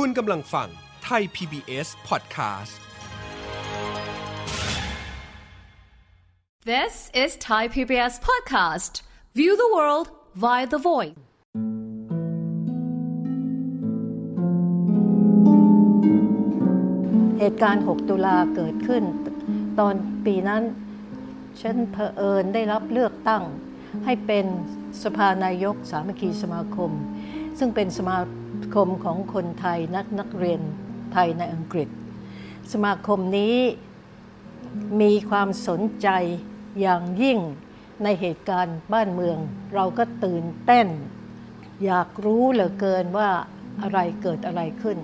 คุณกำลังฟังไทย PBS Podcast This is Thai PBS Podcast. View the world via the voice. เหตุการณ์ 6 ตุลาเกิดขึ้น ตอนปีนั้น ฉันเผอิญได้รับเลือกตั้ง ให้เป็นสภานายกสามัคคีสมาคม ซึ่งเป็นสมา คมของคนไทยนักนักเรียนไทยในอังกฤษ สมาคมนี้มีความสนใจอย่างยิ่งในเหตุการณ์บ้านเมือง เราก็ตื่นเต้น อยากรู้เหลือเกินว่าอะไรเกิดอะไรขึ้น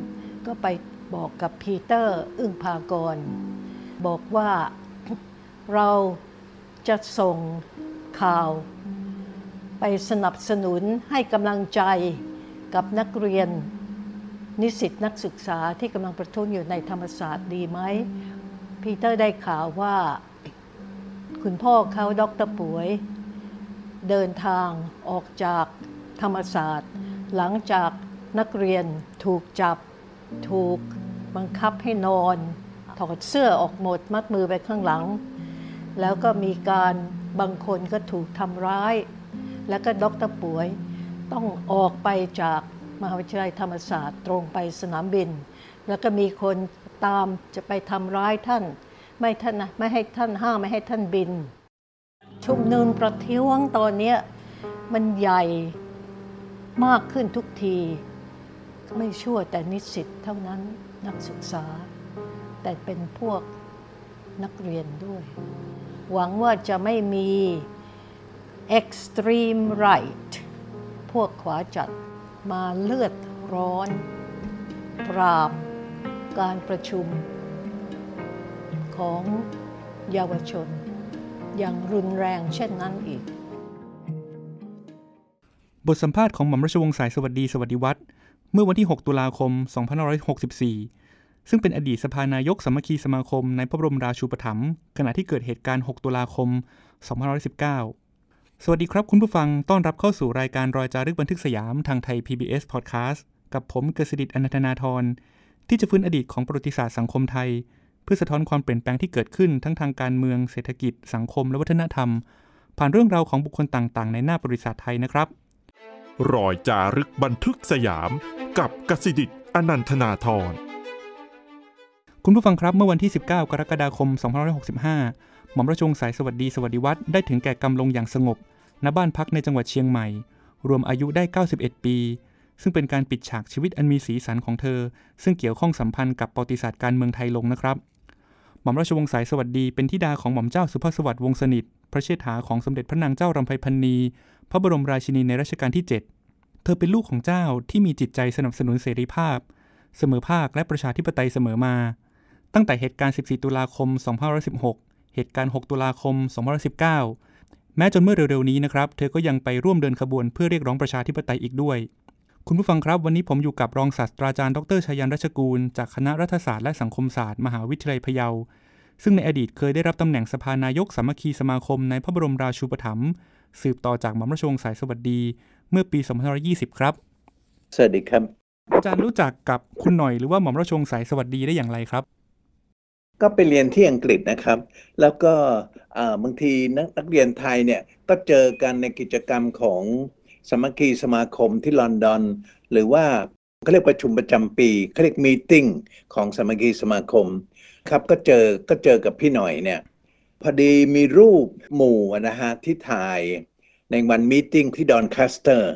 ก็ไปบอกกับพีเตอร์อึ้งพากร บอกว่าเราจะส่งข่าว ไปสนับสนุนให้กำลังใจ กับนักเรียนนิสิตนักศึกษาที่กำลังประท้วงอยู่ในธรรมศาสตร์ดีไหมพีเตอร์ได้ข่าวว่า คุณพ่อเขาด็อกเตอร์ป๋วย เดินทางออกจากธรรมศาสตร์ หลังจากนักเรียนถูกจับ ถูกบังคับให้นอน ถอดเสื้อออกหมด มัดมือไปข้างหลัง แล้วก็มีการบางคนก็ถูกทำร้าย แล้วก็ด็อกเตอร์ป๋วย ต้องออกไปจากมหาวิทยาลัยธรรมศาสตร์ ตรงไปสนามบิน แล้วก็มีคนตามจะไปทำร้ายท่าน ไม่ท่านนะไม่ให้ท่านห้ามไม่ให้ท่านบิน ชุมนุมประท้วงตอนนี้มันใหญ่มากขึ้นทุกที ไม่ชั่วแต่นิสิตเท่านั้นนักศึกษา แต่เป็นพวกนักเรียนด้วย หวังว่าจะไม่มี extreme right พวกขวาจัดมาเลือดร้อน ปราบการประชุมของเยาวชน อย่างรุนแรงเช่นนั้นอีก บทสัมภาษณ์ของหม่อมราชวงศ์สายสวัสดีสวัสดีวัฒน์เมื่อวันที่ 6 ตุลาคม 2564 ซึ่งเป็นอดีตสภานายกสมัคคีสมาคมในพระบรมราชูปถัมภ์ขณะที่เกิดเหตุการณ์ 6 ตุลาคม 2519 สวัสดีครับคุณผู้ฟังต้อนรับเข้าสู่รายการรอยจารึกบันทึกสยามทางไทย PBS Podcast กับผมเกษดิตอนันทนาธรที่จะฟื้นอดีตของประวัติศาสตร์สังคมไทย เพื่อสะท้อนความเปลี่ยนแปลงที่เกิดขึ้นทั้งทางการเมืองเศรษฐกิจ สังคมและวัฒนธรรม ผ่านเรื่องราวของบุคคลต่างๆ ในหน้าประวัติศาสตร์ไทยนะครับ รอยจารึกบันทึกสยาม กับกสิดิตอนันทนาธรคุณผู้ฟังครับเมื่อวันที่ 19 กรกฎาคม 2565 หม่อมราชวงศ์สายสวัสดีสวัสดีวัฒน์ได้ถึงแก่กรรมลงอย่างสงบ ณบ้านพักในจังหวัดเชียงใหม่ รวมอายุได้ 91 ปี ซึ่งเป็นการปิดฉากชีวิตอันมีสีสันของเธอ ซึ่งเกี่ยวข้องสัมพันธ์กับประวัติศาสตร์การเมืองไทยลงนะครับ หม่อมราชวงศ์สายสวัสดีเป็นธิดาของหม่อมเจ้าสุภาพสวัสดิ์วงศ์สนิท พระเชษฐาของสมเด็จพระนางเจ้ารำไพพันนีพระบรมราชินีในรัชกาลที่ 7 เธอเป็นลูกของเจ้าที่มีจิตใจสนับสนุนเสรีภาพ เสมอภาคและประชาธิปไตยเสมอมา ตั้งแต่เหตุการณ์ 14 ตุลาคม 2516 เหตุการณ์ 6 ตุลาคม 2519 แม้จนเมื่อเร็วๆนี้นะครับ เธอก็ยังไปร่วมเดินขบวนเพื่อเรียกร้องประชาธิปไตยอีกด้วย คุณผู้ฟังครับ วันนี้ผมอยู่กับรองศาสตราจารย์ดรชยันรัชกูล จากคณะรัฐศาสตร์และสังคมศาสตร์ มหาวิทยาลัยพะเยา ซึ่งในอดีตเคยได้รับตำแหน่งสภานายกสามัคคีสมาคมในพระบรมราชูปถัมภ์สืบต่อจากหม่อมราชวงศ์สายสวัสดีเมื่อปี2520 ครับ สวัสดีครับ อาจารย์รู้จักกับคุณหน่อยหรือว่าหม่อมราชวงศ์สายสวัสดีได้อย่างไรครับ ก็ไปเรียนที่อังกฤษนะครับ แล้วก็บางทีนักนักเรียนไทยเนี่ยก็เจอกันในกิจกรรมของสมัคคีสมาคมที่ลอนดอน หรือว่าเขาเรียกประชุมประจำปีเขาเรียกมีติ้งของสามัคคีสมาคมครับก็เจอก็เจอกับพี่หน่อยเนี่ยพอดีมีรูปหมู่นะฮะที่ถ่ายในวัน meeting ที่ Doncaster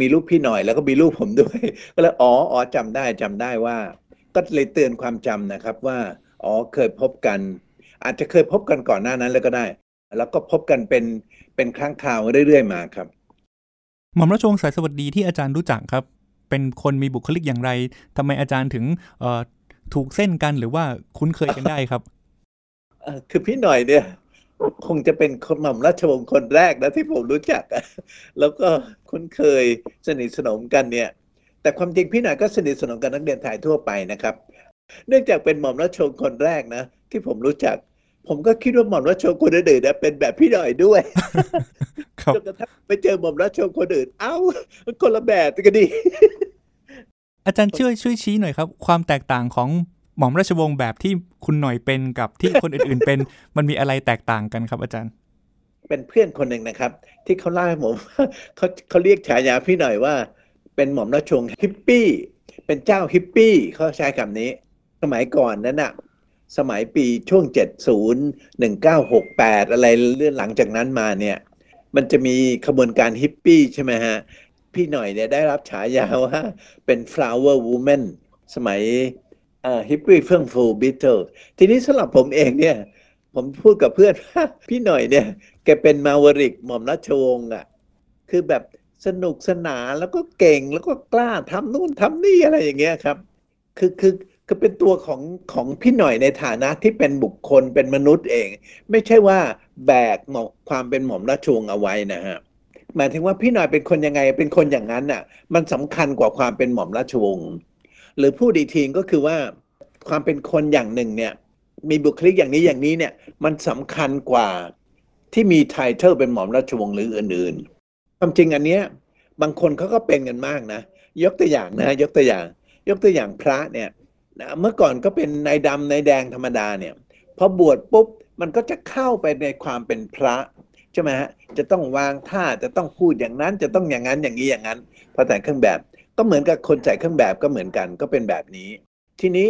มีรูปพี่หน่อยแล้วก็มีรูปผมด้วย ก็เลยอ๋ออ๋อจำได้จำได้ว่า ก็เลยเตือนความจำนะครับว่า อ๋อเคยพบกัน อาจจะเคยพบกันก่อนหน้านั้นแล้วก็ได้ แล้วก็พบกันเป็นเป็นครั้งคราวเรื่อยๆมาครับ หม่อมราชวงศ์สายสวัสดีที่อาจารย์รู้จักครับ เป็นคนมีบุคลิกอย่างไรทำไมอาจารย์ถึงเอ่อถูกเส้นกันหรือว่าคุ้นเคยกันได้ครับเอ่อคือพี่หน่อยเนี่ยคงจะเป็นคนหม่อมราชวงศ์คนแรกนะที่ผมรู้จักอะแล้วก็คุ้นเคยสนิทสนมกันเนี่ย แต่ความจริงพี่หน่อยก็สนิทสนมกับนักเรียนไทยทั่วไปนะครับ เนื่องจากเป็นหม่อมราชวงศ์คนแรกนะ ที่ผมรู้จัก ผมก็คิดว่าหม่อมราชวงศ์คนอื่นๆนะเป็นแบบพี่หน่อยด้วยครับจนกระทั่งไปเจอหม่อมราชวงศ์คนอื่น เอ้ามันคนละแบบกันดีอาจารย์ช่วยช่วยชี้หน่อยครับ ความแตกต่างของหม่อมราชวงศ์แบบที่คุณหน่อยเป็นกับที่คนอื่นๆเป็น มันมีอะไรแตกต่างกันครับ อาจารย์ เป็นเพื่อนคนหนึ่งนะครับ ที่เขาเล่าให้ผมเขาเขาเรียกฉายาพี่หน่อยว่า เป็นหม่อมราชวงศ์ฮิปปี้ เป็นเจ้าฮิปปี้เขาใช้คำนี้ สมัยก่อนนั้นน่ะสมัยปีช่วง 70 1968 อะไรเรื่องหลังจากนั้นมาเนี่ย มันจะมีขบวนการฮิปปี้ใช่ไหมฮะ พี่หน่อยเนี่ยได้รับฉายาว่าเป็น flower woman สมัยฮิปปี้เฟื่องฟูบิทเทิลทีนี้สำหรับผมเองเนี่ย ผมพูดกับเพื่อนว่าพี่หน่อยเนี่ย แกเป็น maverick หม่อมราชวงศ์อะ คือแบบสนุกสนานแล้วก็เก่งแล้วก็กล้าทำนู่นทำนี่อะไรอย่างเงี้ยครับ คือคือ คือเป็นตัวของของพี่หน่อยในฐานะที่เป็นบุคคลเป็นมนุษย์เอง ไม่ใช่ว่าแบกหมอกความเป็นหม่อมราชวงศ์เอาไว้นะฮะหมายถึงว่าพี่หน่อยเป็นคนยังไงเป็นคนอย่างนั้นน่ะ มันสำคัญกว่าความเป็นหม่อมราชวงศ์หรือพูดอีกทีก็คือว่าความเป็นคนอย่างหนึ่งเนี่ยมีบุคลิกอย่างนี้อย่างนี้เนี่ยมันสำคัญกว่าที่มีไทเทลเป็นหม่อมราชวงศ์หรืออื่นๆ ความจริงอันเนี้ยบางคนเขาก็เป็นกันมากนะ ยกตัวอย่างนะ ยกตัวอย่าง ยกตัวอย่างพระเนี่ย นะเมื่อก่อนก็เป็นนายดำนายแดงธรรมดาเนี่ยพอบวชปุ๊บมันก็จะเข้าไปในความเป็นพระใช่ไหมฮะจะต้องวางท่าจะต้องพูดอย่างนั้นจะต้องอย่างนั้นอย่างนี้อย่างนั้นพอแต่งเครื่องแบบก็เหมือนกับคนใส่เครื่องแบบก็เหมือนกันก็เป็นแบบนี้ ทีนี้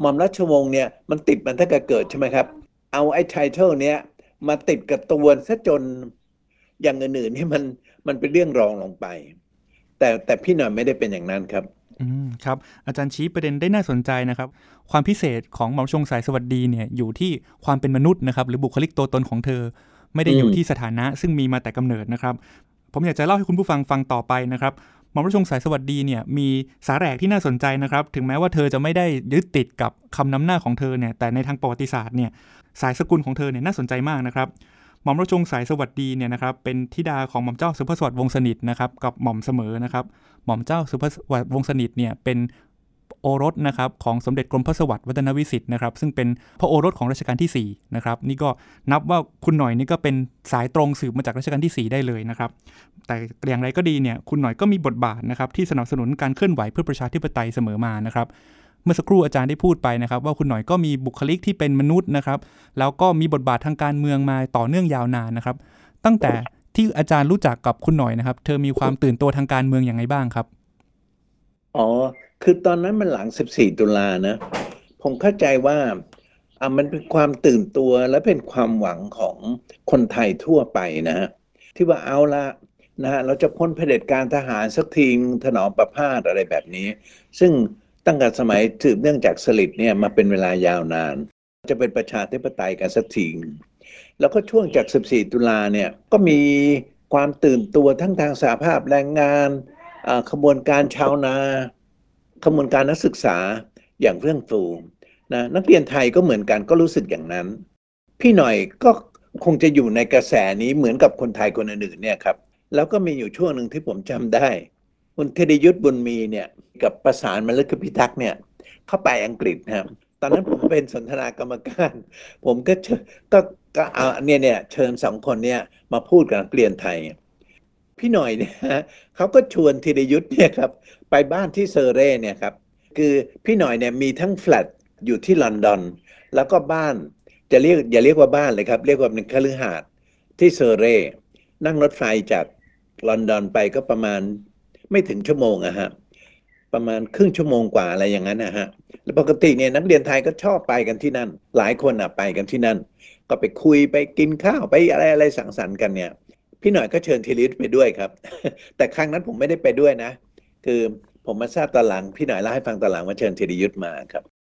หม่อมราชวงศ์เนี่ยมันติดมันตั้งแต่เกิดใช่ไหมครับ เอาไอ้ไทเทลเนี้ยมาติดกับตัวซะจนอย่างอื่นๆนี่มันมันเป็นเรื่องรองลงไป แต่แต่พี่หน่อยไม่ได้เป็นอย่างนั้นครับ อืมครับอาจารย์ชี้ประเด็นได้น่าสนใจนะครับ ความพิเศษของหมอมชงสายสวัสดีเนี่ยอยู่ที่ความเป็นมนุษย์นะครับ หรือบุคลิกตัวตนของเธอ ไม่ได้อยู่ที่สถานะ ซึ่งมีมาแต่กำเนิดนะครับ ผมอยากจะเล่าให้คุณผู้ฟังฟังต่อไปนะครับหมอมราชงสายสวัสดีเนี่ยมีสาแรกที่น่าสนใจนะครับ ถึงแม้ว่าเธอจะไม่ได้ยึดติดกับคำนำหน้าของเธอเนี่ยแต่ในทางประวัติศาสตร์เนี่ยสายสกุลของเธอเนี่ยน่าสนใจมากนะครับ หม่อมราชวงศ์สายสวัสดีเนี่ยนะครับเป็นธิดาของหม่อมเจ้าสุภสวัสดิ์วงสนิทนะครับกับหม่อมเสมอนะครับหม่อมเจ้าสุภสวัสดิ์วงสนิทเนี่ยเป็นโอรสนะครับของสมเด็จกรมพระสวัสดิ์วัฒนวิสิทธิ์นะครับซึ่งเป็นพระโอรสของรัชกาลที่4นะครับนี่ก็นับว่าคุณหน่อยนี่ก็เป็นสายตรงสืบมาจากรัชกาลที่ 4 ได้เลยนะครับแต่อย่างไรก็ดีเนี่ยคุณหน่อยก็มีบทบาทนะครับที่สนับสนุนการเคลื่อนไหวเพื่อประชาธิปไตยเสมอมานะครับ เมื่อสักครู่อาจารย์ได้พูดไปนะครับ ว่าคุณหน่อยก็มีบุคลิกที่เป็นมนุษย์นะครับ แล้วก็มีบทบาททางการเมืองมาต่อเนื่องยาวนานนะครับ ตั้งแต่ที่อาจารย์รู้จักกับคุณหน่อยนะครับ เธอมีความตื่นตัวทางการเมืองอย่างไรบ้างครับอ๋อคือตอนนั้นมันหลัง 14 ตุลานะ ผมเข้าใจว่าอะมันเป็นความตื่นตัวและเป็นความหวังของคนไทยทั่วไปนะฮะที่ว่าเอาละนะฮะเราจะพ้นเผด็จการทหารสักทีถนอมประพาสอะไรแบบนี้ ซึ่ง ตั้งแต่สมัยสืบเนื่องจากสลิดเนี่ยมาเป็นเวลายาวนาน จะเป็นประชาธิปไตยกันสักทีแล้วก็ช่วงจาก 14 ตุลาเนี่ยก็มีความตื่นตัวทั้งทางสาภาพแรงงานขบวนการชาวนาขบวนการนักศึกษาอย่างเฟื่องฟูนะนักเรียนไทยก็เหมือนกันก็รู้สึกอย่างนั้น พี่หน่อยก็คงจะอยู่ในกระแสนี้เหมือนกับคนไทยคนอื่นๆเนี่ยครับแล้วก็มีอยู่ช่วงหนึ่งที่ผมจำได้ คุณเดยุทธบุญมีเนี่ยกับประสานมฤคพิทักษ์เนี่ยเข้าไปอังกฤษนะครับตอนนั้นผมเป็นสนทนากรรมการ ผมก็ก็ก็เอาเนี่ยเนี่ยเชิญสองคนเนี่ยมาพูดกับนักเรียนไทย พี่หน่อยเนี่ยเขาก็ชวนธีรยุทธ์เนี่ยครับไปบ้านที่เซอร์เร่เนี่ยครับคือพี่หน่อยเนี่ยมีทั้งแฟลตอยู่ที่ลอนดอน แล้วก็บ้านจะเรียกอย่าเรียกว่าบ้านเลยครับ เรียกว่าเป็นคฤหาสน์ที่เซอร์เร่นั่งรถไฟจากลอนดอนไปก็ประมาณ ไม่ถึงชั่วโมงอะฮะประมาณครึ่งชั่วโมงกว่าอะไรอย่างนั้นนะฮะแล้วปกติเนี่ยนักเรียนไทยก็ชอบไปกันที่นั่น หลายคนอะไปกันที่นั่น ก็ไปคุยไปกินข้าวไปอะไรอะไรสังสรรค์กันเนี่ย พี่หน่อยก็เชิญทีริสไปด้วยครับ แต่ครั้งนั้นผมไม่ได้ไปด้วยนะ คือผมมาทราบตอนหลังพี่หน่อยเล่าให้ฟังตอนหลังว่าเชิญธีรยุทธมาครับ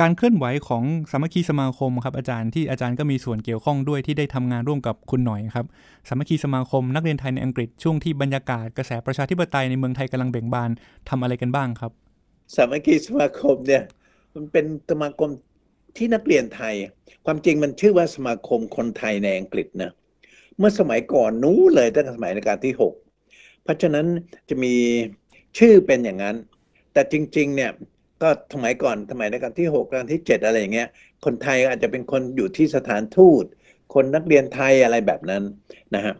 การเคลื่อนไหวของสามัคคีสมาคมครับอาจารย์ที่อาจารย์ก็มีส่วนเกี่ยวข้องด้วยที่ได้ทำงานร่วมกับคุณหน่อยครับสามัคคีสมาคมนักเรียนไทยในอังกฤษช่วงที่บรรยากาศกระแสประชาธิปไตยในเมืองไทยกำลังเบ่งบานทำอะไรกันบ้างครับ สามัคคีสมาคมเนี่ยมันเป็นสมาคมที่นักเรียนไทย ความจริงมันชื่อว่าสมาคมคนไทยในอังกฤษนะเมื่อสมัยก่อนนู้เลยตั้งแต่สมัยในการที่หกเพราะฉะนั้นจะมีชื่อเป็นอย่างนั้น แต่จริงๆเนี่ย ก็สมัยก่อนสมัยในการที่หกการที่เจ็ดอะไรอย่างเงี้ยคนไทยอาจจะเป็นคนอยู่ที่สถานทูต คนนักเรียนไทยอะไรแบบนั้นนะฮะ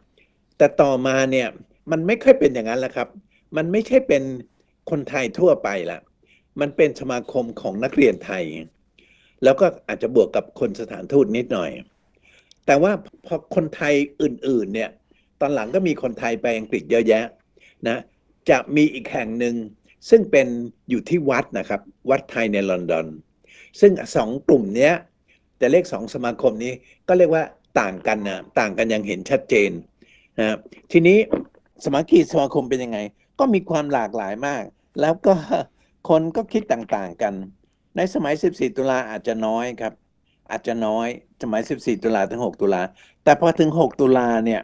แต่ต่อมาเนี่ยมันไม่ค่อยเป็นอย่างนั้นแล้วครับ มันไม่ใช่เป็นคนไทยทั่วไปละมันเป็นสมาคมของนักเรียนไทย แล้วก็อาจจะบวกกับคนสถานทูตนิดหน่อย แต่ว่าพอคนไทยอื่น ๆ เนี่ย ตอนหลังก็มีคนไทยไปอังกฤษเยอะแยะนะ จะมีอีกแห่งหนึ่ง ซึ่งเป็นอยู่ที่วัดนะครับ วัดไทยในลอนดอน ซึ่งสองกลุ่มเนี้ยแต่เลขสองสมาคมนี้ก็เรียกว่าต่างกันนะต่างกันอย่างเห็นชัดเจนนะทีนี้สมาคีสมาคมเป็นยังไง ก็มีความหลากหลายมาก แล้วก็คนก็คิดต่างๆกัน ในสมัย 14 ตุลาอาจจะน้อยครับ อาจจะน้อยสมัย 14 ตุลาถึง 6 ตุลาแต่พอถึง 6 ตุลาเนี่ย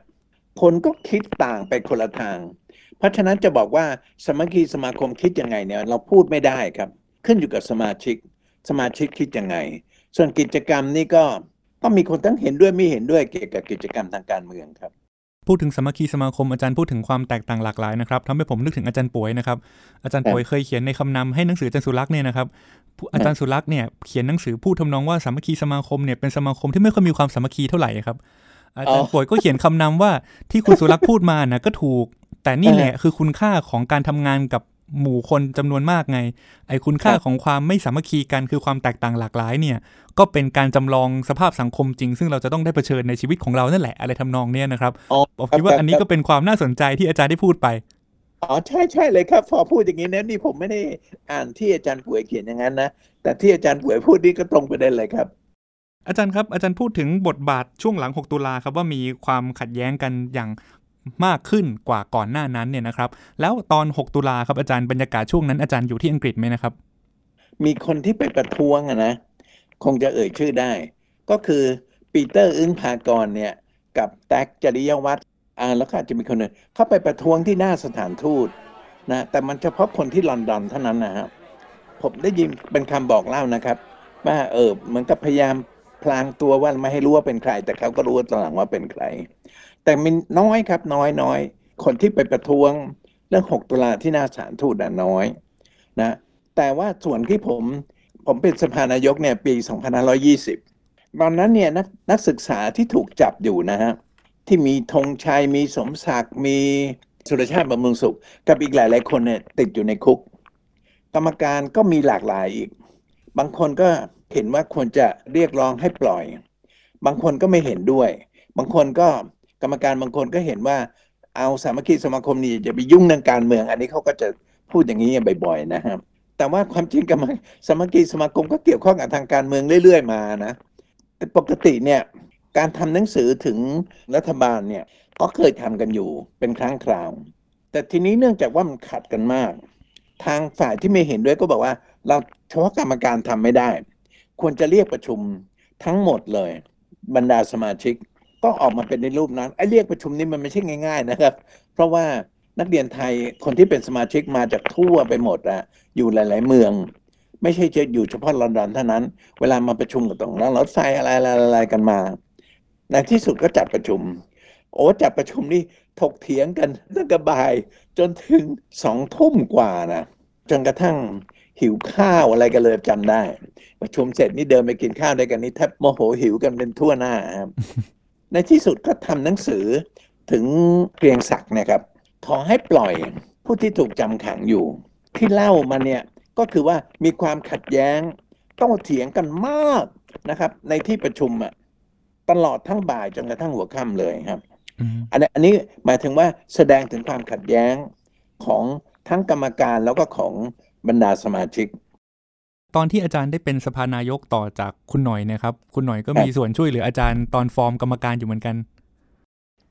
คนก็คิดต่างไปคนละทาง เพราะฉะนั้นจะบอกว่าสมัคคีสมาคมคิดยังไงเนี่ยเราพูดไม่ได้ครับ ขึ้นอยู่กับสมาชิก สมาชิกคิดยังไง ส่วนกิจกรรมนี่ก็ก็มีคนทั้งเห็นด้วยไม่เห็นด้วยเกี่ยวกับกิจกรรมทางการเมืองครับพูดถึงสามัคคีสมาคมอาจารย์พูดถึงความแตกต่างหลากหลายนะครับทำให้ผมนึกถึงอาจารย์ป่วยนะครับอาจารย์ป่วยเคยเขียนในคำนำให้หนังสืออาจารย์สุรักษ์เนี่ยนะครับผู้อาจารย์สุรักษ์เนี่ยเขียนหนังสือพูดทำนองว่าสามัคคีสมาคมเนี่ยเป็นสมาคมที่ไม่ค่อยมีความสามัคคีเท่าไหร่ครับอาจารย์ป่วยก็เขียนคำนำว่าที่คุณสุรักษ์พูดมานะก็ถูก แต่นี่แหละคือคุณค่าของการทำงานกับหมู่คนจำนวนมากไง ไอ้คุณค่าครับของความไม่สามัคคีกันคือความแตกต่างหลากหลายเนี่ย ก็เป็นการจำลองสภาพสังคมจริง ซึ่งเราจะต้องได้เผชิญในชีวิตของเรานั่นแหละอะไรทำนองเนี้ยนะครับอ๋อผมคิดว่าอันนี้ก็เป็นความน่าสนใจที่อาจารย์ได้พูดไปอ๋อใช่ใช่เลยครับ พอพูดอย่างนี้นะนี่ผมไม่ได้อ่านที่อาจารย์ป่วยเขียนอย่างนั้นนะแต่ที่อาจารย์ป่วยพูดนี่ก็ตรงประเด็นเลยครับ อาจารย์ครับอาจารย์พูดถึงบทบาทช่วงหลัง 6 ตุลาครับว่ามีความขัดแย้งกันอย่าง มากขึ้นกว่าก่อนหน้านั้นเนี่ยนะครับ แล้วตอน 6 ตุลาครับอาจารย์บรรยากาศช่วงนั้นอาจารย์อยู่ที่อังกฤษไหมนะครับ มีคนที่ไปประท้วงนะคงจะเอ่ยชื่อได้ ก็คือปีเตอร์อึ้งพากรเนี่ยกับแท็กจริยวัฒน์อ่าแล้วก็อาจจะมีคนหนึ่งเข้าไปประท้วงที่หน้าสถานทูตนะแต่มันเฉพาะคนที่ลอนดอนเท่านั้นนะครับผมได้ยินเป็นคำบอกเล่านะครับว่าเออเหมือนกับพยายามพลางตัวว่าไม่ให้รู้ว่าเป็นใคร แต่เขาก็รู้ตอนหลังว่าเป็นใคร แต่มีน้อยครับน้อยน้อยคนที่ไปประท้วงเรื่อง 6 ตุลาที่หน้าสานทูตน้อยนะแต่ว่าส่วนที่ผมผมเป็นสภานายกเนี่ยปี 2520 ตอนนั้นเนี่ยนักนักศึกษาที่ถูกจับอยู่นะฮะที่มีธงชัยมีสมศักดิ์มีสุรชาติบำรุงสุข กับอีกหลายหลายคนเนี่ยติดอยู่ในคุก กรรมการก็มีหลากหลายอีก บางคนก็เห็นว่าควรจะเรียกร้องให้ปล่อย บางคนก็ไม่เห็นด้วย บางคนก็ กรรมการบางคนก็เห็นว่า เอาสามัคคีสมาคมนี่จะไปยุ่งเรื่องการเมือง อันนี้เขาก็จะพูดอย่างนี้บ่อยๆนะครับ แต่ว่าความจริงกับสามัคคีสมาคมก็เกี่ยวข้องกับทางการเมืองเรื่อยๆมานะแต่ปกติเนี่ยการทำหนังสือถึงรัฐบาลเนี่ยก็เคยทำกันอยู่เป็นครั้งคราว แต่ทีนี้เนื่องจากว่ามันขัดกันมาก ทางฝ่ายที่ไม่เห็นด้วยก็บอกว่า เราเฉพาะกรรมการทำไม่ได้ ควรจะเรียกประชุมทั้งหมดเลย บรรดาสมาชิก ก็ออกมาเป็นในรูปนั้นไอ้เรียกประชุมนี้มันไม่ใช่ง่าย ๆ นะครับ เพราะว่านักเรียนไทยคนที่เป็นสมาชิกมาจากทั่วไปหมดอะอยู่หลาย ๆ เมือง ไม่ใช่จะอยู่เฉพาะลอนดอนเท่านั้น เวลามาประชุมกับตรงนั้นรถไฟอะไรอะไรๆกันมาในที่สุดก็จัดประชุม โอ้จัดประชุมนี่ถกเถียงกันตั้งแต่บ่ายจนถึงสองทุ่มกว่านะจนกระทั่งหิวข้าวอะไรกันเลยจำได้ ประชุมเสร็จนี่เดินไปกินข้าวด้วยกันนี่แทบโมโหหิวกันเป็นทั่วหน้าครับ ในที่สุดก็ทำหนังสือถึงเกรียงศักดิ์เนะครับ ขอให้ปล่อยผู้ที่ถูกจำขังอยู่ ที่เล่ามาเนี่ยก็คือว่ามีความขัดแย้งโต้เถียงกันมากนะครับ ในที่ประชุมอะตลอดทั้งบ่ายจนกระทั่งหัวค่ำเลยครับอืมอันนี้อันนี้หมายถึงว่าแสดงถึงความขัดแย้งของทั้งกรรมการแล้วก็ของบรรดาสมาชิก ตอนที่อาจารย์ได้เป็นสภานายกต่อจากคุณหน่อยเนะครับ คุณหน่อยก็ครับมีส่วนช่วยเหลืออาจารย์ตอนฟอร์มกรรมการอยู่เหมือนกัน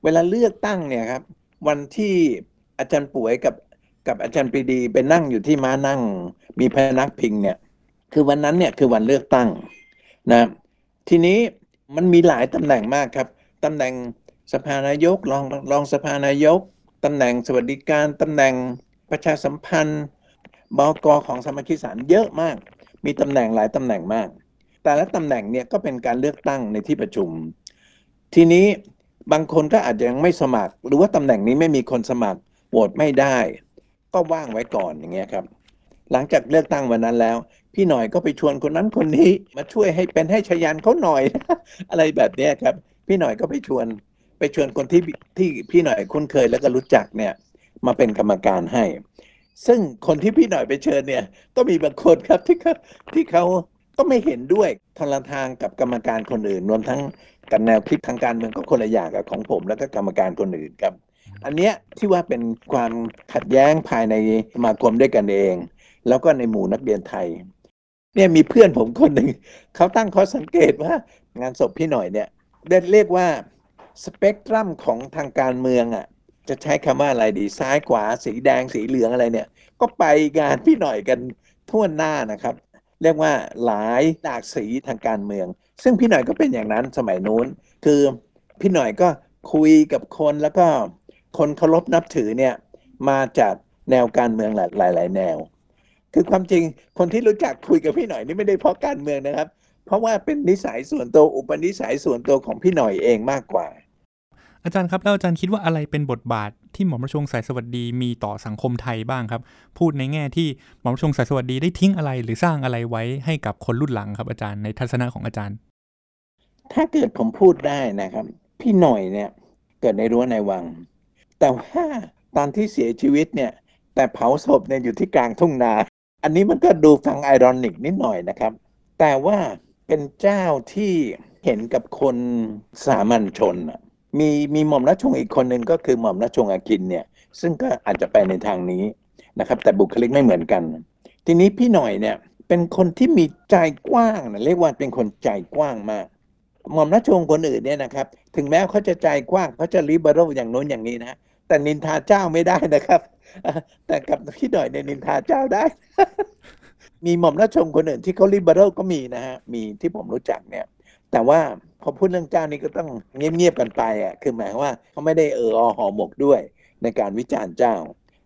เวลาเลือกตั้งเนี่ยครับ วันที่อาจารย์ป่วยกับกับอาจารย์ปรีดีไปนั่งอยู่ที่ม้านั่ง มีพนักพิงเนี่ย คือวันนั้นเนี่ยคือวันเลือกตั้งนะ ทีนี้มันมีหลายตำแหน่งมากครับตำแหน่งสภานายกรองรองสภานายกตำแหน่งสวัสดิการตำแหน่งประชาสัมพันธ์บกของสมาชิกสารเยอะมาก มีตำแหน่งหลายตำแหน่งมาก แต่ละตำแหน่งเนี่ยก็เป็นการเลือกตั้งในที่ประชุม ทีนี้บางคนก็อาจจะยังไม่สมัคร หรือว่าตำแหน่งนี้ไม่มีคนสมัครโหวตไม่ได้ ก็ว่างไว้ก่อนอย่างเงี้ยครับ หลังจากเลือกตั้งวันนั้นแล้ว พี่หน่อยก็ไปชวนคนนั้นคนนี้มาช่วยให้เป็นให้ชยันเขาหน่อยอะไรแบบเนี้ยครับ พี่หน่อยก็ไปชวนไปชวนคนที่ที่พี่หน่อยคุ้นเคยแล้วก็รู้จักเนี่ยมาเป็นกรรมการให้ ซึ่งคนที่พี่หน่อยไปเชิญเนี่ยก็มีบางคนครับที่เขาที่เขาก็ไม่เห็นด้วยทนละทางกับกรรมการคนอื่นรวมทั้งกับแนวคิดทางการเมืองก็คนละอย่างกับของผม แล้วก็กรรมการคนอื่นครับ อันเนี้ยที่ว่าเป็นความขัดแย้งภายในสมาคมด้วยกันเอง แล้วก็ในหมู่นักเรียนไทยเนี่ยมีเพื่อนผมคนหนึ่งเขาตั้งข้อสังเกตว่างานศพพี่หน่อยเนี่ยเรียกว่าสเปกตรัมของทางการเมืองอะ จะใช้คำว่าอะไรดีซ้ายขวาสีแดงสีเหลืองอะไรเนี่ย ก็ไปงานพี่หน่อยกันทั่วหน้านะครับ เรียกว่าหลายหลากสีทางการเมือง ซึ่งพี่หน่อยก็เป็นอย่างนั้นสมัยนู้น คือพี่หน่อยก็คุยกับคนแล้วก็คนเคารพนับถือเนี่ยมาจากแนวการเมืองหลายหลายแนว คือความจริงคนที่รู้จักคุยกับพี่หน่อยนี่ไม่ได้เพราะการเมืองนะครับ เพราะว่าเป็นนิสัยส่วนตัวอุปนิสัยส่วนตัวของพี่หน่อยเองมากกว่า อาจารย์ครับแล้วอาจารย์คิดว่าอะไรเป็นบทบาทที่หมอมราชงสายสวัสดีมีต่อสังคมไทยบ้างครับ พูดในแง่ที่หมอมราชงสายสวัสดีได้ทิ้งอะไรหรือสร้างอะไรไว้ให้กับคนรุ่นหลังครับอาจารย์ในทัศนะของอาจารย์ ถ้าเกิดผมพูดได้นะครับ พี่หน่อยเนี่ยเกิดในรั้วในวัง แต่ว่าตอนที่เสียชีวิตเนี่ย แต่เผาศพเนี่ยอยู่ที่กลางทุ่งนา อันนี้มันก็ดูฟังไอรอนิกนิดหน่อยนะครับ แต่ว่าเป็นเจ้าที่เห็นกับคนสามัญชนน่ะ มีมีหม่อมราชวงศ์อีกคนหนึ่งก็คือหม่อมราชวงศ์อากินเนี่ย ซึ่งก็อาจจะไปในทางนี้นะครับ แต่บุคลิกไม่เหมือนกัน ทีนี้พี่หน่อยเนี่ย เป็นคนที่มีใจกว้างนะเรียกว่าเป็นคนใจกว้างมาก หม่อมราชวงศ์คนอื่นเนี่ยนะครับ ถึงแม้เขาจะใจกว้างเขาจะริเบอรัลอย่างโน้นอย่างนี้นะแต่นินทาเจ้าไม่ได้นะครับ แต่กับพี่หน่อยในยนินทาเจ้าได้ มีหม่อมราชวงศ์คนอื่นที่เขาริเบอรัลก็มีนะฮะมีที่ผมรู้จักเนี่ย แต่ว่า พอพูดเรื่องเจ้านี่ก็ต้องเงียบๆกันไปอะคือหมายว่าเขาไม่ได้เอออหอหมกด้วยในการวิจารณ์เจ้า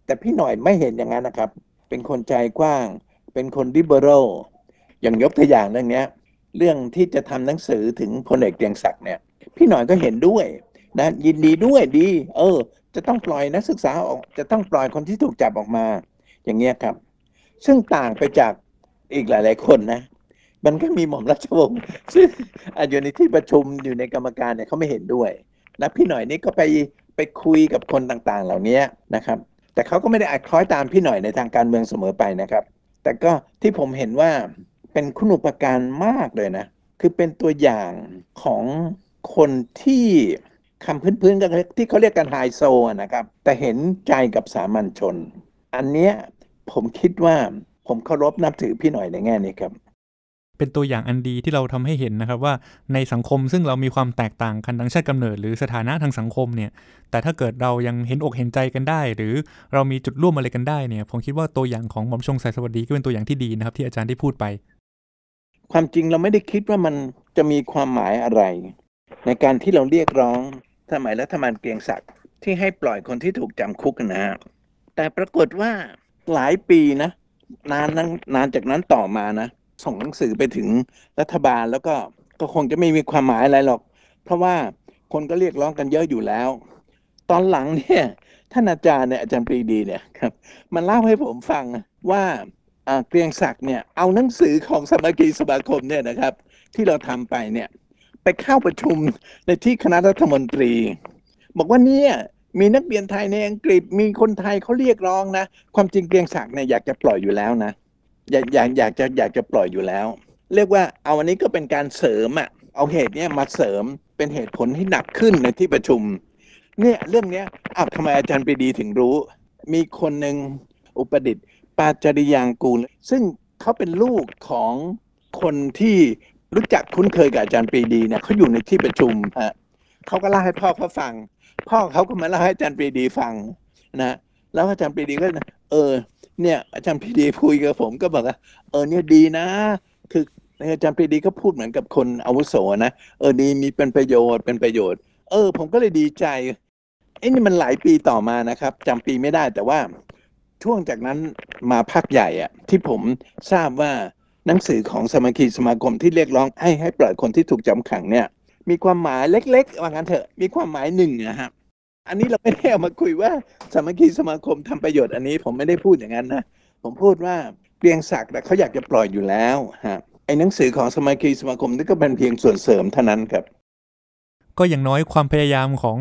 แต่พี่หน่อยไม่เห็นอย่างนั้นนะครับ เป็นคนใจกว้าง เป็นคนริเบอรัลอย่างยกตัวอย่างเรื่องนี้เรื่องที่จะทำหนังสือถึงพลเอกเกรียงศักดิ์เนี่ย พี่หน่อยก็เห็นด้วยนะยินดีด้วยดี เออ จะต้องปล่อยนักศึกษาออก จะต้องปล่อยคนที่ถูกจับออกมา อย่างเงี้ยครับ ซึ่งต่างไปจากอีกหลาย ๆ คนนะ มันก็มีหม่อมราชวงศ์ซึ่งอยู่ในที่ประชุมอยู่ในกรรมการเนี่ยเขาไม่เห็นด้วยแล้วพี่หน่อยนี่ก็ไปไปคุยกับคนต่างๆ เหล่านี้นะครับ แต่เขาก็ไม่ได้อาจคล้อยตามพี่หน่อยในทางการเมืองเสมอไปนะครับ แต่ก็ที่ผมเห็นว่าเป็นคุณอุปการมากเลยนะ คือเป็นตัวอย่างของคนที่คำพื้นๆกันที่เขาเรียกกันไฮโซนะครับ แต่เห็นใจกับสามัญชน อันเนี้ยผมคิดว่าผมเคารพนับถือพี่หน่อยในแง่นี้ครับ เป็นตัวอย่างอันดีที่เราทำให้เห็นนะครับว่าในสังคมซึ่งเรามีความแตกต่างกันทางชาติกำเนิด หรือสถานะทางสังคมเนี่ย แต่ถ้าเกิดเรายังเห็นอกเห็นใจกันได้ หรือเรามีจุดร่วมอะไรกันได้เนี่ยผมคิดว่าตัวอย่างของหม่อมชงสายสวัสดีก็เป็นตัวอย่างที่ดีนะครับ ที่อาจารย์ได้พูดไป ความจริงเราไม่ได้คิดว่ามันจะมีความหมายอะไร ในการที่เราเรียกร้องสมัยรัฐบาลเกรียงศักดิ์ที่ให้ปล่อยคนที่ถูกจำคุกนะฮะแต่ปรากฏว่าหลายปีนะนานนั้นนานจากนั้นต่อมานะ ส่งหนังสือไปถึงรัฐบาลแล้วก็ก็คงจะไม่มีความหมายอะไรหรอก เพราะว่าคนก็เรียกร้องกันเยอะอยู่แล้ว ตอนหลังเนี่ยท่านอาจารย์เนี่ยอาจารย์ปรีดีเนี่ยครับมันเล่าให้ผมฟังว่าเกรียงศักดิ์เนี่ยเอาหนังสือของสมาคีสมาคมเนี่ยนะครับ ที่เราทำไปเนี่ยไปเข้าประชุมในที่คณะรัฐมนตรี บอกว่าเนี่ยมีนักเรียนไทยในอังกฤษมีคนไทยเขาเรียกร้องนะ ความจริงเกรียงศักดิ์เนี่ยอยากจะปล่อยอยู่แล้วนะ อยากอยากอยากจะอยากจะปล่อยอยู่แล้ว เรียกว่าเอาอันนี้ก็เป็นการเสริมอะเอาเหตุเนี้ยมาเสริมเป็นเหตุผลที่หนักขึ้นในที่ประชุม เนี่ยเรื่องเนี้ยอ้าวทำไมอาจารย์ปรีดีถึงรู้ มีคนหนึ่งอุปดิษฐ์ปาจริยางกูล ซึ่งเขาเป็นลูกของคนที่รู้จักคุ้นเคยกับอาจารย์ปรีดีเนี่ยเขาอยู่ในที่ประชุมฮะเขาก็เล่าให้พ่อเขาฟัง พ่อเขาก็มาเล่าให้อาจารย์ปรีดีฟังนะแล้วอาจารย์ปรีดีก็เออ เนี่ยอาจารย์ปรีดีพูดกับผมก็บอกว่าเออเนี่ยดีนะ คืออาจารย์ปรีดีก็พูดเหมือนกับคนอาวุโสนะเออดีมีเป็นประโยชน์เป็นประโยชน์ เออ ผมก็เลยดีใจไอ้นี่มันหลายปีต่อมานะครับจำปีไม่ได้แต่ว่าช่วงจากนั้นมาพักใหญ่อะที่ผมทราบว่าหนังสือของสมาคีสมาคมที่เรียกร้องให้ให้ปล่อยคนที่ถูกจำขังเนี่ย มีความหมายเล็กๆว่างั้นเถอะ มีความหมายหนึ่งนะครับ อันนี้เราไม่ได้เอามาคุยว่าสามัคคีสมาคมทำประโยชน์อันนี้ผมไม่ได้พูดอย่างนั้นนะ ผมพูดว่าเกียงศักดิ์เขาอยากจะปล่อยอยู่แล้วฮะไอ้หนังสือของสมาคีสมาคมนี่ก็เป็นเพียงส่วนเสริมเท่านั้นครับ ก็อย่างน้อยความพยายามของ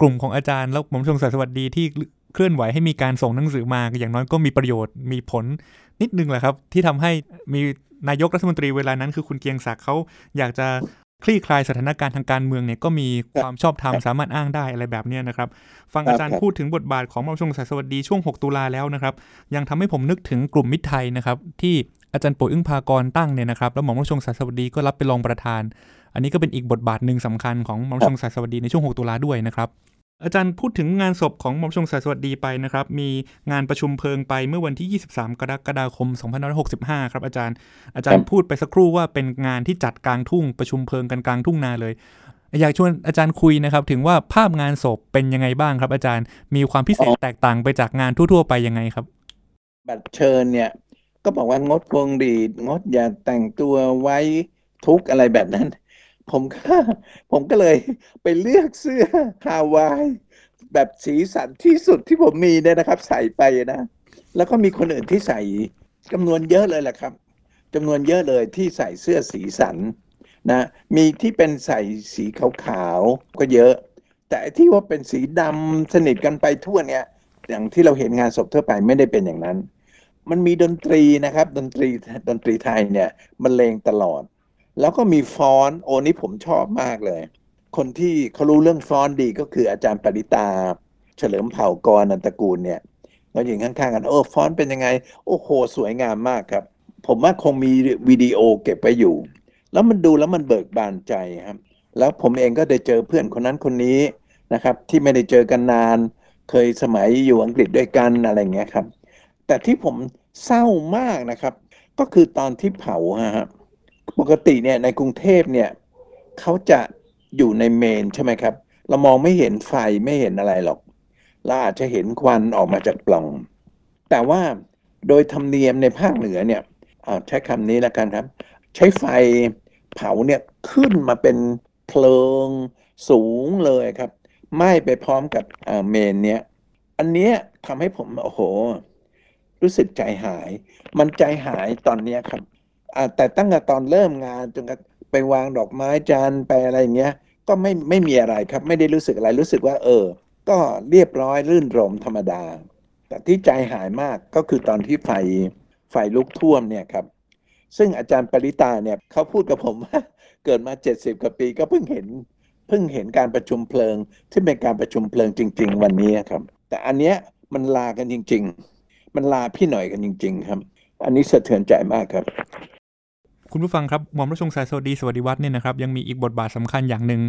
กลุ่มของอาจารย์ แล้วหม่อมชงสวัสดีที่เคลื่อนไหวให้มีการส่งหนังสือมาอย่างน้อยก็มีประโยชน์มีผลนิดนึงแหละครับ ที่ทำให้มีนายกรัฐมนตรีเวลานั้นคือคุณเกียงศักดิ์เขาอยากจะ คลี่คลายสถานการณ์ทางการเมืองเนี่ยก็มีความชอบธรรมสามารถอ้างได้อะไรแบบเนี้ยนะครับ ฟังอาจารย์พูดถึงบทบาทของมรชงสายสวัสดีช่วง 6 ตุลาแล้วนะครับ ยังทำให้ผมนึกถึงกลุ่มมิตรไทยนะครับ ที่อาจารย์ปุ๋ยอึ้งพากรตั้งเนี่ยนะครับแล้วหมอมรชงสายสวัสดีก็รับเป็นรองประธาน อันนี้ก็เป็นอีกบทบาทหนึ่งสำคัญของหมอมรชงสายสวัสดีในช่วง 6 ตุลาด้วยนะครับ อาจารย์พูดถึงงานศพของหม่อมชงสายสวัสดีไปนะครับ มีงานประชุมเพลิงไปเมื่อวันที่ 23 กรกฎาคม 2565 ครับอาจารย์ อาจารย์พูดไปสักครู่ว่าเป็นงานที่จัดกลางทุ่งประชุมเพลิงกันกลางทุ่งนาเลย อยากชวนอาจารย์คุยนะครับ ถึงว่าภาพงานศพเป็นยังไงบ้างครับ อาจารย์มีความพิเศษแตกต่างไปจากงานทั่ว ๆ ไปยังไงครับ บัตรเชิญเนี่ยก็บอกว่างดพวงหรีดงดอย่าแต่งตัวไว้ทุกข์อะไรแบบนั้น ผมก็ผมก็เลยไปเลือกเสื้อฮาวาย แบบสีสันที่สุดที่ผมมีเนี่ยนะครับ ใส่ไปนะ แล้วก็มีคนอื่นที่ใส่จำนวนเยอะเลยแหละครับจำนวนเยอะเลยที่ใส่เสื้อสีสันนะมีที่เป็นใส่สีขาวๆก็เยอะ แต่ที่ว่าเป็นสีดำสนิทกันไปทั่วเนี่ยอย่างที่เราเห็นงานศพทั่วไปไม่ได้เป็นอย่างนั้น มันมีดนตรีนะครับ ดนตรีดนตรีไทยเนี่ยบรรเลงตลอด แล้วก็มีฟอนโอ้นี่ผมชอบมากเลย คนที่เขารู้เรื่องฟอนดีก็คืออาจารย์ปริตา เฉลิมเผ่ากรนันตกูลเนี่ยเราอยู่ข้างๆกันโอ้ฟอนเป็นยังไง โอ้โห สวยงามมากครับ ผมว่าคงมีวิดีโอเก็บไว้อยู่ แล้วมันดูแล้วมันเบิกบานใจครับ แล้วผมเองก็ได้เจอเพื่อนคนนั้นคนนี้นะครับ ที่ไม่ได้เจอกันนาน เคยสมัยอยู่อังกฤษด้วยกันอะไรเงี้ยครับ แต่ที่ผมเศร้ามากนะครับ ก็คือตอนที่เผาฮะ ปกติเนี่ยในกรุงเทพเนี่ยเขาจะอยู่ในเมนใช่ไหมครับ เรามองไม่เห็นไฟไม่เห็นอะไรหรอก เราอาจจะเห็นควันออกมาจากปล่อง แต่ว่าโดยธรรมเนียมในภาคเหนือเนี่ยเอาใช้คำนี้แล้วกันครับ ใช้ไฟเผาเนี่ยขึ้นมาเป็นเพลิงสูงเลยครับไหม้ไปพร้อมกับเมนเนี้ยอันเนี้ยทำให้ผมโอ้โห รู้สึกใจหาย มันใจหายตอนเนี้ยครับ แต่ตั้งแต่ตอนเริ่มงานจนกไปวางดอกไม้จานไปอะไรอย่างเงี้ย ก็ไม่ไม่มีอะไรครับ ไม่ได้รู้สึกอะไรรู้สึกว่า เออ ก็เรียบร้อยรื่นรมธรรมดา แต่ที่ใจหายมากก็คือตอนที่ไฟไฟลุกท่วมเนี่ยครับ ซึ่งอาจารย์ปริตาเนี่ยเขาพูดกับผมว่าเกิดมาเจ็ดสิบกว่าปีก็เพิ่งเห็นเพิ่งเห็นการประชุมเพลิง ที่เป็นการประชุมเพลิงจริง ๆ วันนี้ครับ แต่อันเนี้ยมันลากันจริง ๆ มันลาพี่หน่อยกันจริง ๆ ครับ อันนี้สะเทือนใจมากครับ คุณผู้ฟังครับหม่อมราชวงศ์สายสวัสดีสวัสดีวัฒน์เนี่ยนะครับยังมีอีกบทบาทสำคัญอย่างหนึ่ง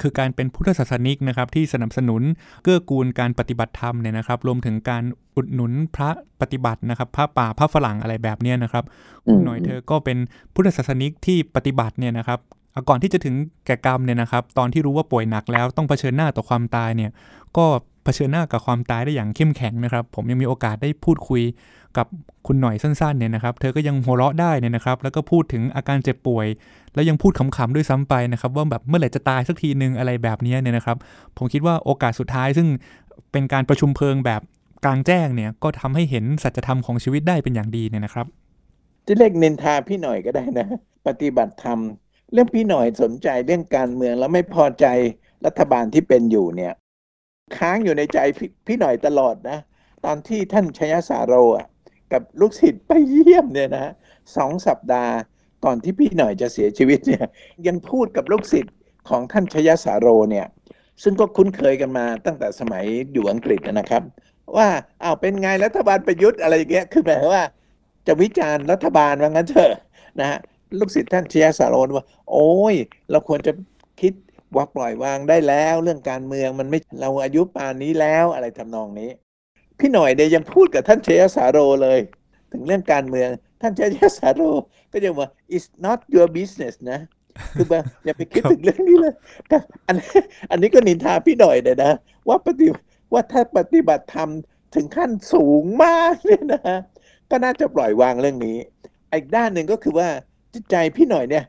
คือการเป็นพุทธศาสนิกนะครับที่สนับสนุนเกื้อกูลการปฏิบัติธรรมเนี่ยนะครับ รวมถึงการอุดหนุนพระปฏิบัตินะครับ พระป่าพระฝรั่งอะไรแบบนี้นะครับคุณหน่อยเธอก็เป็นพุทธศาสนิกที่ปฏิบัติเนี่ยนะครับก่อนที่จะถึงแก่กรรมเนี่ยนะครับ ตอนที่รู้ว่าป่วยหนักแล้วต้องเผชิญหน้าต่อความตายเนี่ย ก็เผชิญหน้ากับความตายได้อย่างเข้มแข็งนะครับ ผมยังมีโอกาสได้พูดคุย กับคุณหน่อยสั้นๆเนี่ยนะครับ เธอก็ยังหัวเราะได้เนี่ยนะครับ แล้วก็พูดถึงอาการเจ็บป่วย แล้วยังพูดขำๆด้วยซ้ำไปนะครับ ว่าแบบเมื่อไหร่จะตายสักทีนึงอะไรแบบนี้เนี่ยนะครับ ผมคิดว่าโอกาสสุดท้ายซึ่งเป็นการประชุมเพลิงแบบกลางแจ้งเนี่ยก็ทำให้เห็นสัจธรรมของชีวิตได้เป็นอย่างดีเนี่ยนะครับที่เรียกนินทาพี่หน่อยก็ได้นะ ปฏิบัติธรรม เรื่องพี่หน่อยสนใจเรื่องการเมืองแล้วไม่พอใจรัฐบาลที่เป็นอยู่เนี่ย ค้างอยู่ในใจพพี่หน่อยตลอดนะ ตอนที่ท่านชยสาโรอะ กับลูกศิษย์ไปเยี่ยมเนี่ยนะสองสัปดาห์ก่อนที่พี่หน่อยจะเสียชีวิตเนี่ยยังพูดกับลูกศิษย์ของท่านชยสาโรเนี่ยซึ่งก็คุ้นเคยกันมาตั้งแต่สมัยอยู่อังกฤษนะครับ ว่าอ้าวเป็นไงรัฐบาลประยุทธ์อะไรอย่างเงี้ยคือหมายว่า จะวิจารณ์รัฐบาลว่างั้นเถอะนะฮะลูกศิษย์ท่านชยสาโรว่า โอ้ย เราควรจะคิดว่าปล่อยวางได้แล้ว เรื่องการเมืองมันไม่เราอายุป่านนี้แล้วอะไรทำนองนี้ พี่หน่อยเนี่ยยังพูดกับท่านเชยสาโรเลย ถึงเรื่องการเมือง ท่านเชยสาโรก็จะว่า it's not your business นะคือแบบอย่าไปคิดถึงเรื่องนี้เลยอันอันนี้ก็นินทาพี่หน่อยเลยนะ ว่าปฏิว่าถ้าปฏิบัติธรรมถึงขั้นสูงมากเนี่ยนะก็น่าจะปล่อยวางเรื่องนี้ อีกด้านหนึ่งก็คือว่าจิตใจพี่หน่อยเนี่ย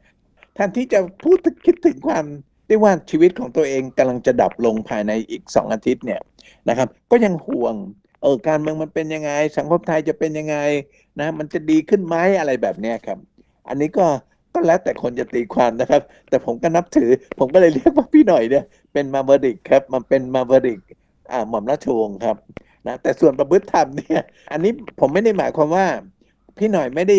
แทนที่จะพูดคิดถึงความได้ว่าชีวิตของตัวเองกำลังจะดับลงภายในอีกสองอาทิตย์เนี่ยนะครับ ก็ยังห่วง เออการเมืองมันเป็นยังไง สังคมไทยจะเป็นยังไงนะมันจะดีขึ้นไหมอะไรแบบนี้ครับ อันนี้ก็ก็แล้วแต่คนจะตีความนะครับ แต่ผมก็นับถือ ผมก็เลยเรียกว่าพี่หน่อยเนี่ยเป็นมาเบริกครับ มันเป็นมาเบริกอ่าหม่อมราชวงศ์ครับนะแต่ส่วนประพฤติธรรมเนี่ย อันนี้ผมไม่ได้หมายความว่า พี่หน่อยไม่ได้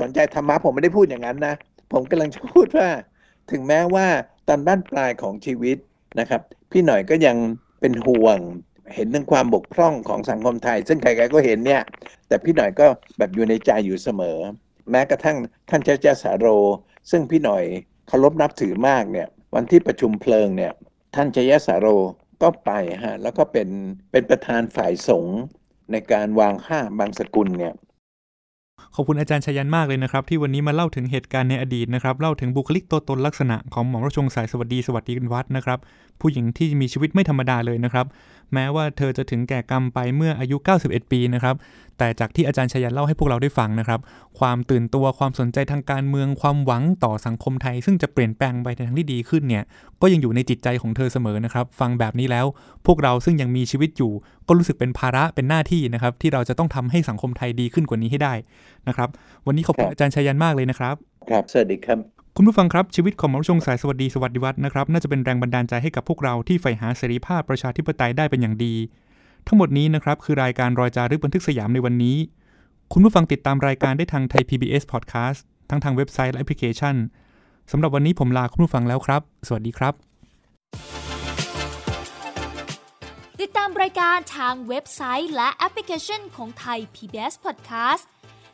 สนใจธรรมะผมไม่ได้พูดอย่างนั้นนะ ผมกำลังจะพูดว่า ถึงแม้ว่าตอนบ้านปลายของชีวิตนะครับ พี่หน่อยก็ยังเป็นห่วง เห็นถึงความบกพร่องของสังคมไทย ซึ่งใครๆก็เห็นเนี่ย แต่พี่หน่อยก็แบบอยู่ในใจอยู่เสมอ แม้กระทั่งท่านเจ้าจาสาโร ซึ่งพี่หน่อยเคารพนับถือมากเนี่ยวันที่ประชุมเพลิงเนี่ยท่านชยสาโรก็ไปฮะแล้วก็เป็นเป็นประธานฝ่ายสงฆ์ในการวางห้าบางสกุลเนี่ยขอบคุณอาจารย์ชยันมากเลยนะครับ ที่วันนี้มาเล่าถึงเหตุการณ์ในอดีตนะครับ เล่าถึงบุคลิกตัวตนลักษณะของหม่อมราชวงศ์สายสวัสดีสวัสดีวัดนะครับ ผู้หญิงที่มีชีวิตไม่ธรรมดาเลยนะครับ แม้ว่าเธอจะถึงแก่กรรมไปเมื่ออายุ 91 ปีนะครับ แต่จากที่อาจารย์ชยันเล่าให้พวกเราได้ฟังนะครับ ความตื่นตัวความสนใจทางการเมืองความหวังต่อสังคมไทย ซึ่งจะเปลี่ยนแปลงไปในทางที่ดีขึ้นเนี่ย ก็ยังอยู่ในจิตใจของเธอเสมอนะครับ ฟังแบบนี้แล้ว พวกเราซึ่งยังมีชีวิตอยู่ ก็รู้สึกเป็นภาระเป็นหน้าที่นะครับ ที่เราจะต้องทำให้สังคมไทยดีขึ้นกว่านี้ให้ได้นะครับ วันนี้ขอบคุณครับอาจารย์ชยันมากเลยนะครับ ครับ สวัสดีครับ คุณผู้ฟังครับ ชีวิตของหม่อมราชวงศ์สายสวัสดีสวัสดิวัตน์นะครับน่าจะเป็นแรงบันดาลใจให้กับพวกเราที่ใฝ่หาเสรีภาพประชาธิปไตยได้เป็นอย่างดี ทั้งหมดนี้นะครับคือรายการรอยจารึกบันทึกสยามในวันนี้ คุณผู้ฟังติดตามรายการได้ทางไทย PBS Podcast ทั้งทางเว็บไซต์และแอปพลิเคชันสำหรับวันนี้ผมลาคุณผู้ฟังแล้วครับ สวัสดีครับ ติดตามรายการทางเว็บไซต์และแอปพลิเคชันของไทย PBS Podcast